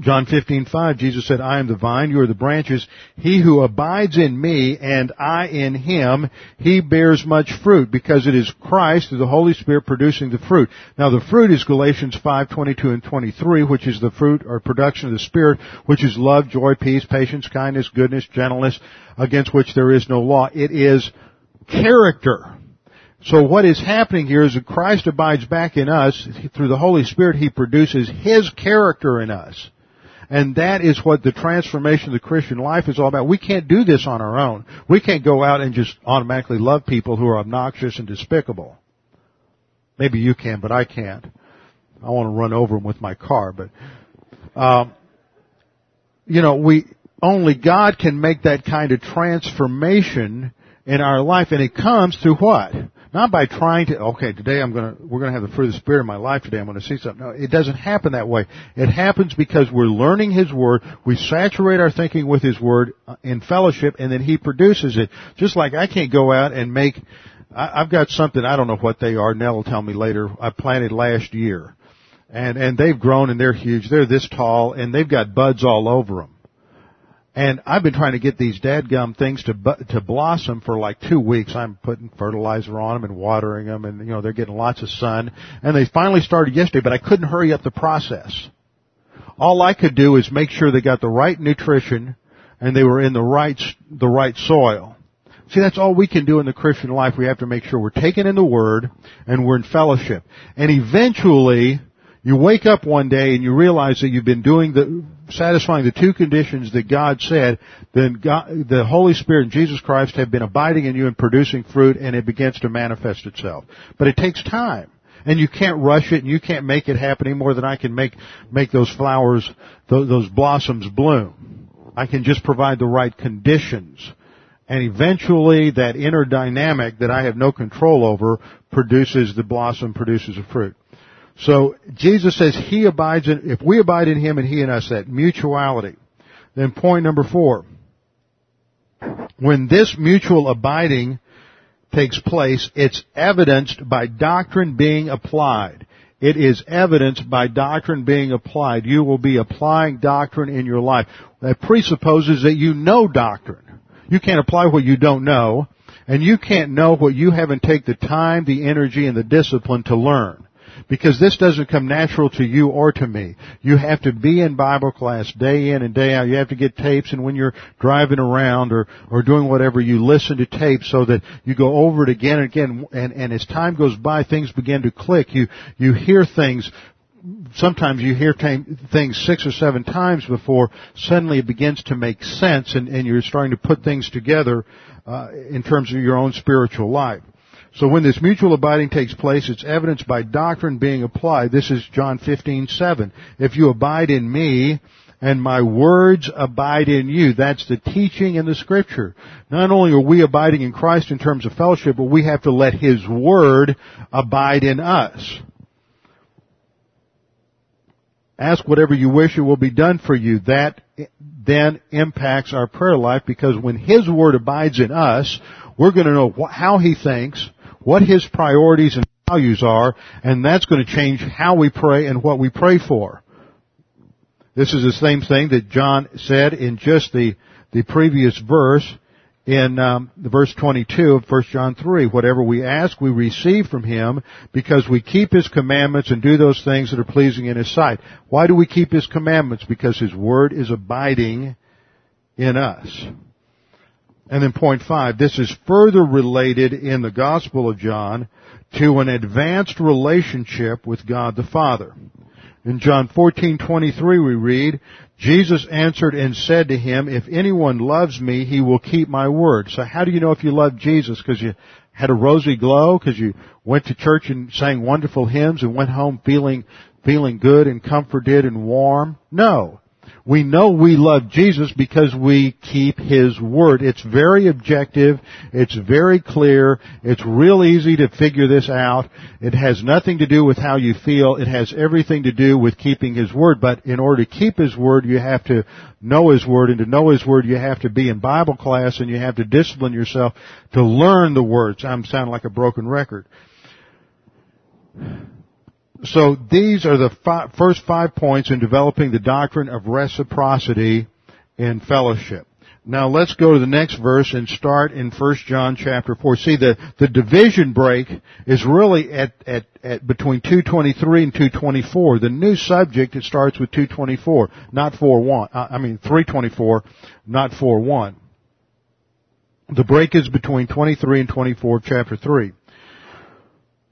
S1: John 15:5 Jesus said, "I am the vine, you are the branches. He who abides in me and I in him, he bears much fruit because it is Christ, through the Holy Spirit producing the fruit." Now the fruit is Galatians 5:22 and 23, which is the fruit or production of the Spirit, which is love, joy, peace, patience, kindness, goodness, gentleness, against which there is no law. It is character. So what is happening here is that Christ abides back in us through the Holy Spirit. He produces His character in us. And that is what the transformation of the Christian life is all about. We can't do this on our own. We can't go out and just automatically love people who are obnoxious and despicable. Maybe you can, but I can't. I want to run over them with my car, but, um, you know, we, only God can make that kind of transformation in our life, and it comes through what? Not by trying to, okay, today I'm gonna, we're gonna have the fruit of the Spirit in my life today, I'm gonna see something. No, it doesn't happen that way. It happens because we're learning His Word, we saturate our thinking with His Word uh, in fellowship, and then He produces it. Just like I can't go out and make, I, I've got something, I don't know what they are, Nell will tell me later, I planted last year. And, and they've grown and they're huge, they're this tall, and they've got buds all over them. And I've been trying to get these dadgum things to to blossom for like two weeks. I'm putting fertilizer on them and watering them, and you know they're getting lots of sun. And they finally started yesterday, but I couldn't hurry up the process. All I could do is make sure they got the right nutrition and they were in the right the right soil. See, that's all we can do in the Christian life. We have to make sure we're taken in the Word and we're in fellowship. And eventually, you wake up one day and you realize that you've been doing the, satisfying the two conditions that God said, then God, the Holy Spirit and Jesus Christ have been abiding in you and producing fruit and it begins to manifest itself. But it takes time. And you can't rush it and you can't make it happen any more than I can make, make those flowers, those, those blossoms bloom. I can just provide the right conditions. And eventually that inner dynamic that I have no control over produces the blossom, produces a fruit. So Jesus says he abides in, if we abide in him and he in us, that mutuality. Then point number four. When this mutual abiding takes place, it's evidenced by doctrine being applied. It is evidenced by doctrine being applied. You will be applying doctrine in your life. That presupposes that you know doctrine. You can't apply what you don't know, and you can't know what you haven't taken the time, the energy, and the discipline to learn because this doesn't come natural to you or to me. You have to be in Bible class day in and day out. You have to get tapes and when you're driving around or, or doing whatever, you listen to tapes so that you go over it again and again and, and as time goes by, things begin to click. You, you hear things sometimes you hear things six or seven times before suddenly it begins to make sense and, and you're starting to put things together uh, in terms of your own spiritual life. So when this mutual abiding takes place, it's evidenced by doctrine being applied. This is John 15:7. If you abide in me, and my words abide in you. That's the teaching in the scripture. Not only are we abiding in Christ in terms of fellowship, but we have to let His word abide in us. Ask whatever you wish, it will be done for you. That then impacts our prayer life because when His word abides in us, we're going to know how He thinks, what his priorities and values are, and that's going to change how we pray and what we pray for. This is the same thing that John said in just the, the previous verse in um, verse 22 of 1 John 3. Whatever we ask, we receive from Him because we keep His commandments and do those things that are pleasing in His sight. Why do we keep His commandments? Because His Word is abiding in us. And then point five, this is further related in the Gospel of John to an advanced relationship with God the Father. In John 14:23 we read, Jesus answered and said to him, if anyone loves me, he will keep my word. So how do you know if you love Jesus? Because you had a rosy glow, because you went to church and sang wonderful hymns and went home feeling, feeling good and comforted and warm? No. We know we love Jesus because we keep His Word. It's very objective. It's very clear. It's real easy to figure this out. It has nothing to do with how you feel. It has everything to do with keeping His Word. But in order to keep His Word, you have to know His Word. And to know His Word, you have to be in Bible class and you have to discipline yourself to learn the words. I'm sounding like a broken record so these are the first five points in developing the doctrine of reciprocity in fellowship. Now let's go to the next verse and start in 1 John chapter 4. See, the, the division break is really at, at, at between 223 and 224. The new subject, it starts with 224, not 4-1. Uh, I mean 324, not 4-1. The break is between 23 and 24 of chapter 3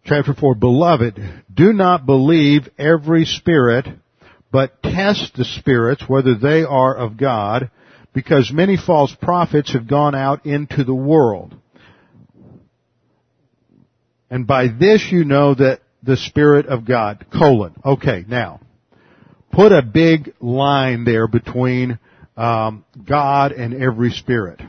S1: chapter 4, Beloved, do not believe every spirit, but test the spirits whether they are of God, because many false prophets have gone out into the world. And by this you know that the Spirit of God, colon. Okay, now, put a big line there between um, God and every spirit.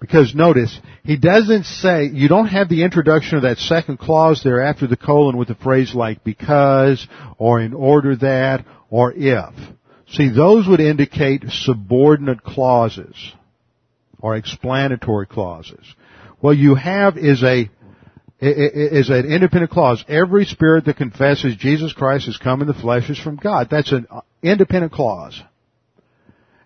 S1: Because notice, he doesn't say, you don't have the introduction of that second clause there after the colon with a phrase like because, or in order that, or if. See, those would indicate subordinate clauses, or explanatory clauses. What you have is a, is an independent clause. Every spirit that confesses Jesus Christ has come in the flesh is from God. That's an uh, independent clause.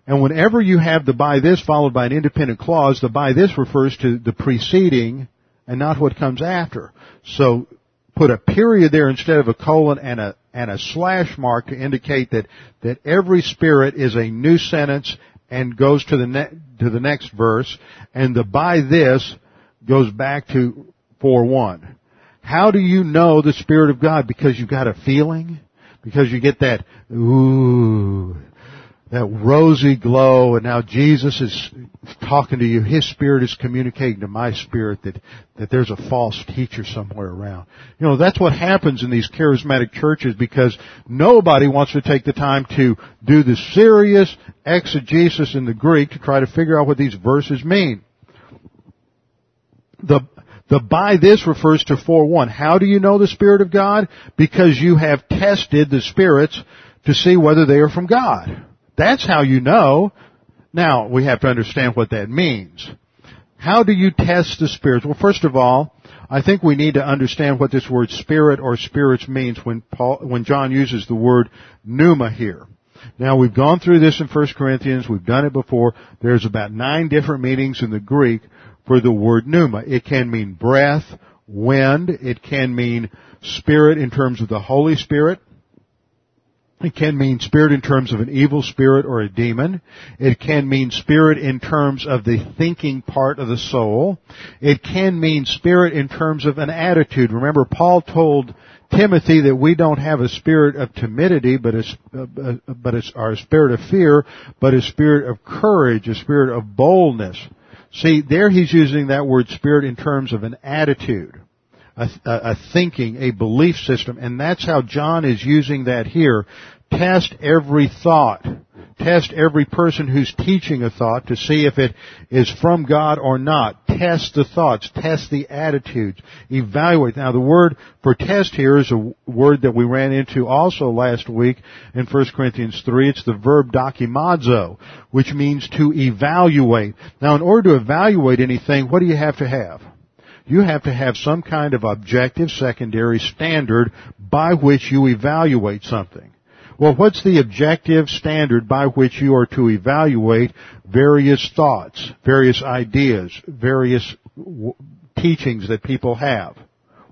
S1: And whenever you have the by this followed by an independent clause, the by this refers to the preceding and not what comes after. So put a period there instead of a colon and a and a slash mark to indicate that that every spirit is a new sentence and goes to the ne- to the next verse, and the by this goes back to four one. How do you know the Spirit of God? Because you got a feeling? Because you get that, ooh, that rosy glow and now Jesus is talking to you. His spirit is communicating to my spirit that, that there's a false teacher somewhere around. You know, that's what happens in these charismatic churches because nobody wants to take the time to do the serious exegesis in the Greek to try to figure out what these verses mean. The, the by this refers to 4-1. How do you know the Spirit of God? Because you have tested the spirits to see whether they are from God. That's how you know. Now, we have to understand what that means. How do you test the spirits? Well, first of all, I think we need to understand what this word spirit or spirits means when Paul, when John uses the word pneuma here. Now we've gone through this in 1 Corinthians, we've done it before. There's about nine different meanings in the Greek for the word pneuma. It can mean breath, wind, it can mean spirit in terms of the Holy Spirit, it can mean spirit in terms of an evil spirit or a demon. It can mean spirit in terms of the thinking part of the soul. It can mean spirit in terms of an attitude. Remember, Paul told Timothy that we don't have a spirit of timidity, but a, uh, but it's our spirit of fear, but a spirit of courage, a spirit of boldness. See, there he's using that word spirit in terms of an attitude a, a thinking, a belief system, and that's how John is using that here. Test every thought. Test every person who's teaching a thought to see if it is from God or not. Test the thoughts. Test the attitudes. Evaluate. Now the word for test here is a word that we ran into also last week in 1 Corinthians 3. It's the verb dokimazo, which means to evaluate. Now in order to evaluate anything, what do you have to have? You have to have some kind of objective secondary standard by which you evaluate something. Well, what's the objective standard by which you are to evaluate various thoughts, various ideas, various w- teachings that people have?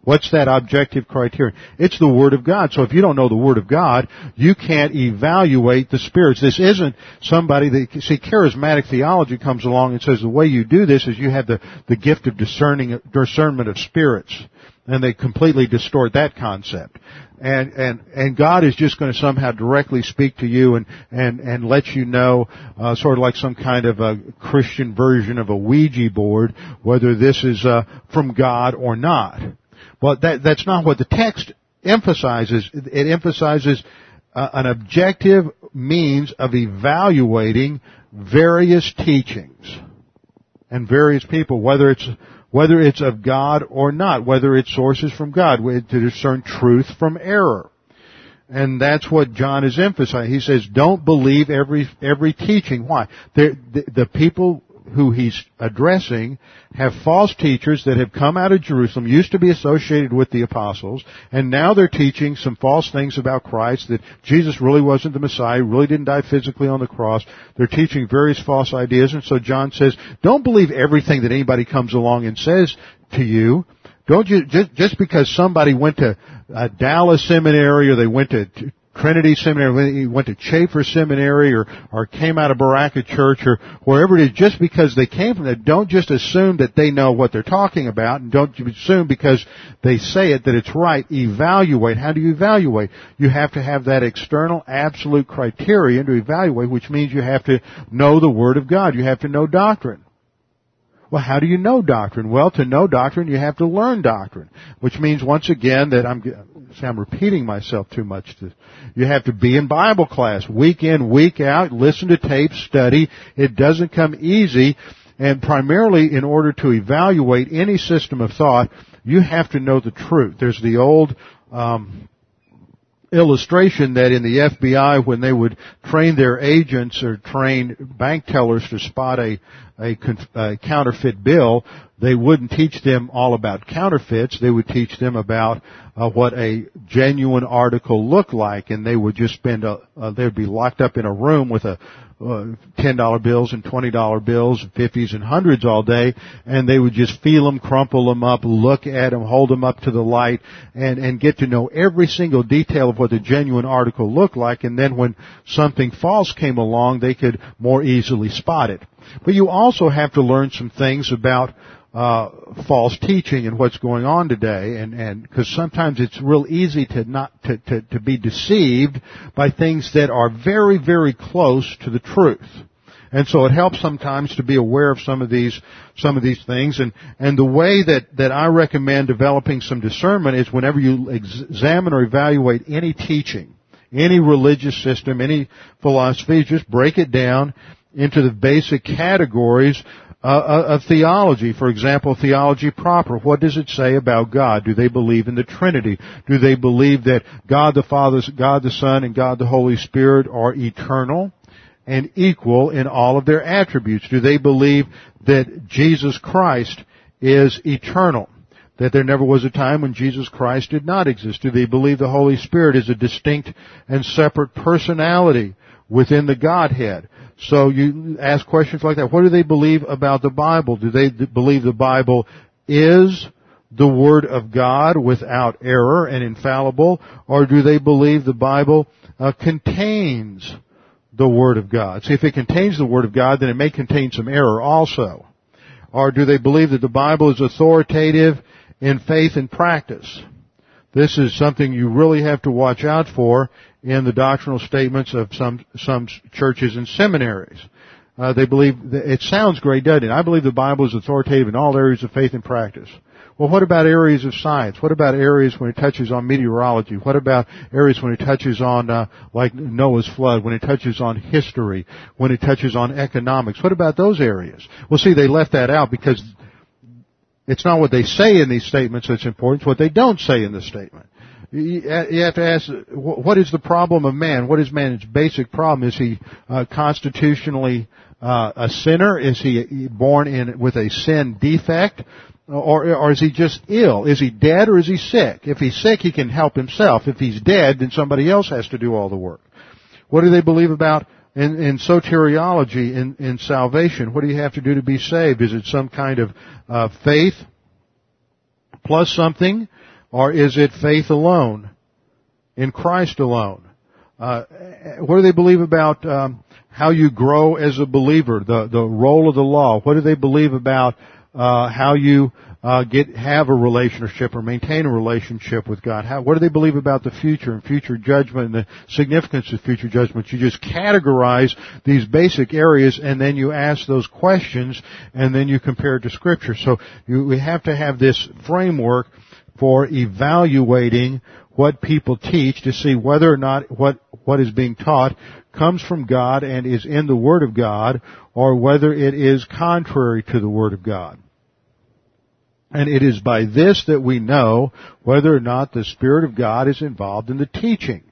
S1: What's that objective criterion? It's the Word of God. So if you don't know the Word of God, you can't evaluate the spirits. This isn't somebody that, see, charismatic theology comes along and says the way you do this is you have the, the gift of discerning, discernment of spirits. And they completely distort that concept. And, and, and God is just going to somehow directly speak to you and, and, and let you know, uh, sort of like some kind of a Christian version of a Ouija board, whether this is, uh, from God or not. Well, that, that's not what the text emphasizes. It emphasizes uh, an objective means of evaluating various teachings and various people, whether it's whether it's of God or not, whether it's sources from God, to discern truth from error. And that's what John is emphasizing. He says, don't believe every, every teaching. Why? The, the, the people who he's addressing have false teachers that have come out of Jerusalem, used to be associated with the apostles, and now they're teaching some false things about Christ, that Jesus really wasn't the Messiah, really didn't die physically on the cross. They're teaching various false ideas, and so John says, don't believe everything that anybody comes along and says to you. Don't you, just, just because somebody went to a Dallas seminary or they went to Trinity Seminary, he went to Chafer Seminary or, or came out of Berachah Church or wherever it is, just because they came from that, don't just assume that they know what they're talking about and don't assume because they say it that it's right. Evaluate. How do you evaluate? You have to have that external absolute criterion to evaluate, which means you have to know the Word of God. You have to know doctrine. Well, how do you know doctrine? Well, to know doctrine, you have to learn doctrine, which means once again that I'm See, I'm repeating myself too much. To, you have to be in Bible class week in, week out, listen to tapes, study. It doesn't come easy. And primarily in order to evaluate any system of thought, you have to know the truth. There's the old, um, illustration that in the FBI when they would train their agents or train bank tellers to spot a, a, a, counterfeit bill, they wouldn't teach them all about counterfeits. They would teach them about uh, what a genuine article looked like, and they would just spend a, uh, they'd be locked up in a room with a uh, ten dollar bills and twenty dollar bills, fifties and hundreds all day, and they would just feel them, crumple them up, look at them, hold them up to the light, and and get to know every single detail of what the genuine article looked like. And then when something false came along, they could more easily spot it. But you also have to learn some things about uh, false teaching and what's going on today, and and because sometimes it's real easy to not to, to to be deceived by things that are very very close to the truth. And so it helps sometimes to be aware of some of these, some of these things. And, and the way that, that I recommend developing some discernment is whenever you examine or evaluate any teaching, any religious system, any philosophy, just break it down into the basic categories uh, theology. For example, theology proper. What does it say about God? Do they believe in the Trinity? Do they believe that God the Father, God the Son, and God the Holy Spirit are eternal and equal in all of their attributes? Do they believe that Jesus Christ is eternal? That there never was a time when Jesus Christ did not exist? Do they believe the Holy Spirit is a distinct and separate personality within the Godhead? So you ask questions like that. What do they believe about the Bible? Do they believe the Bible is the Word of God without error and infallible? Or do they believe the Bible uh, contains the Word of God? See, if it contains the Word of God, then it may contain some error also. Or do they believe that the Bible is authoritative in faith and practice? This is something you really have to watch out for in the doctrinal statements of some some churches and seminaries. Uh, they believe that it sounds great, doesn't it? I believe the Bible is authoritative in all areas of faith and practice. Well, what about areas of science? What about areas when it touches on meteorology? What about areas when it touches on, uh, like Noah's flood, when it touches on history, when it touches on economics? What about those areas? Well, see, they left that out because it's not what they say in these statements that's important, it's what they don't say in the statement. You have to ask, what is the problem of man? What is man's basic problem? Is he uh, constitutionally uh, a sinner? Is he born in with a sin defect? Or, or is he just ill? Is he dead or is he sick? If he's sick, he can help himself. If he's dead, then somebody else has to do all the work. What do they believe about in, in soteriology, in, in salvation, what do you have to do to be saved? Is it some kind of uh, faith plus something, or is it faith alone in Christ alone? Uh, what do they believe about um, how you grow as a believer? The the role of the law. What do they believe about uh, how you uh, get have a relationship or maintain a relationship with God? How, what do they believe about the future and future judgment and the significance of future judgment? You just categorize these basic areas and then you ask those questions and then you compare it to Scripture. So you, we have to have this framework for evaluating what people teach to see whether or not what, what is being taught comes from God and is in the Word of God or whether it is contrary to the Word of God. And it is by this that we know whether or not the Spirit of God is involved in the teaching.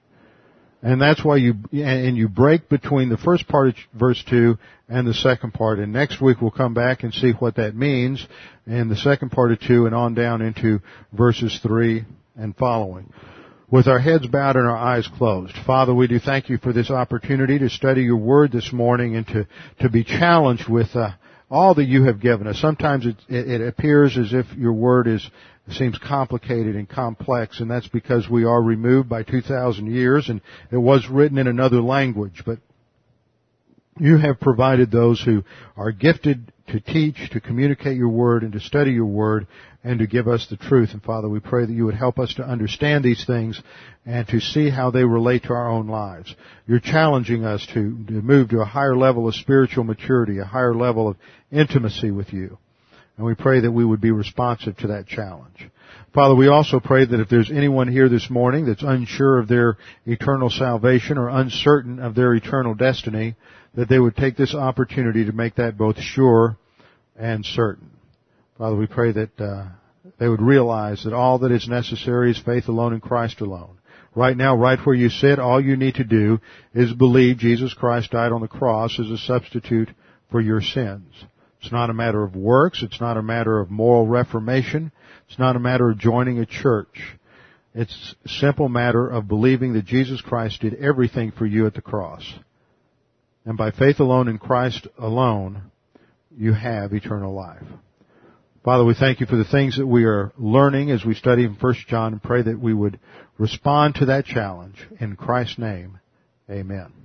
S1: And that's why you, and you break between the first part of verse 2 and the second part. And next week we'll come back and see what that means in the second part of 2 and on down into verses 3 and following. With our heads bowed and our eyes closed. Father, we do thank you for this opportunity to study your word this morning and to, to be challenged with uh, all that you have given us. Sometimes it, it, appears as if your word is seems complicated and complex, and that's because we are removed by 2,000 years, and it was written in another language. But you have provided those who are gifted to teach, to communicate your word, and to study your word, and to give us the truth. And Father, we pray that you would help us to understand these things and to see how they relate to our own lives. You're challenging us to, to move to a higher level of spiritual maturity, a higher level of intimacy with you. And we pray that we would be responsive to that challenge. Father, we also pray that if there's anyone here this morning that's unsure of their eternal salvation or uncertain of their eternal destiny, that they would take this opportunity to make that both sure and certain. Father, we pray that uh, they would realize that all that is necessary is faith alone in Christ alone. Right now, right where you sit, all you need to do is believe Jesus Christ died on the cross as a substitute for your sins. It's not a matter of works. It's not a matter of moral reformation. It's not a matter of joining a church. It's a simple matter of believing that Jesus Christ did everything for you at the cross. And by faith alone in Christ alone, you have eternal life. Father, we thank you for the things that we are learning as we study in 1 John and pray that we would respond to that challenge. In Christ's name, amen.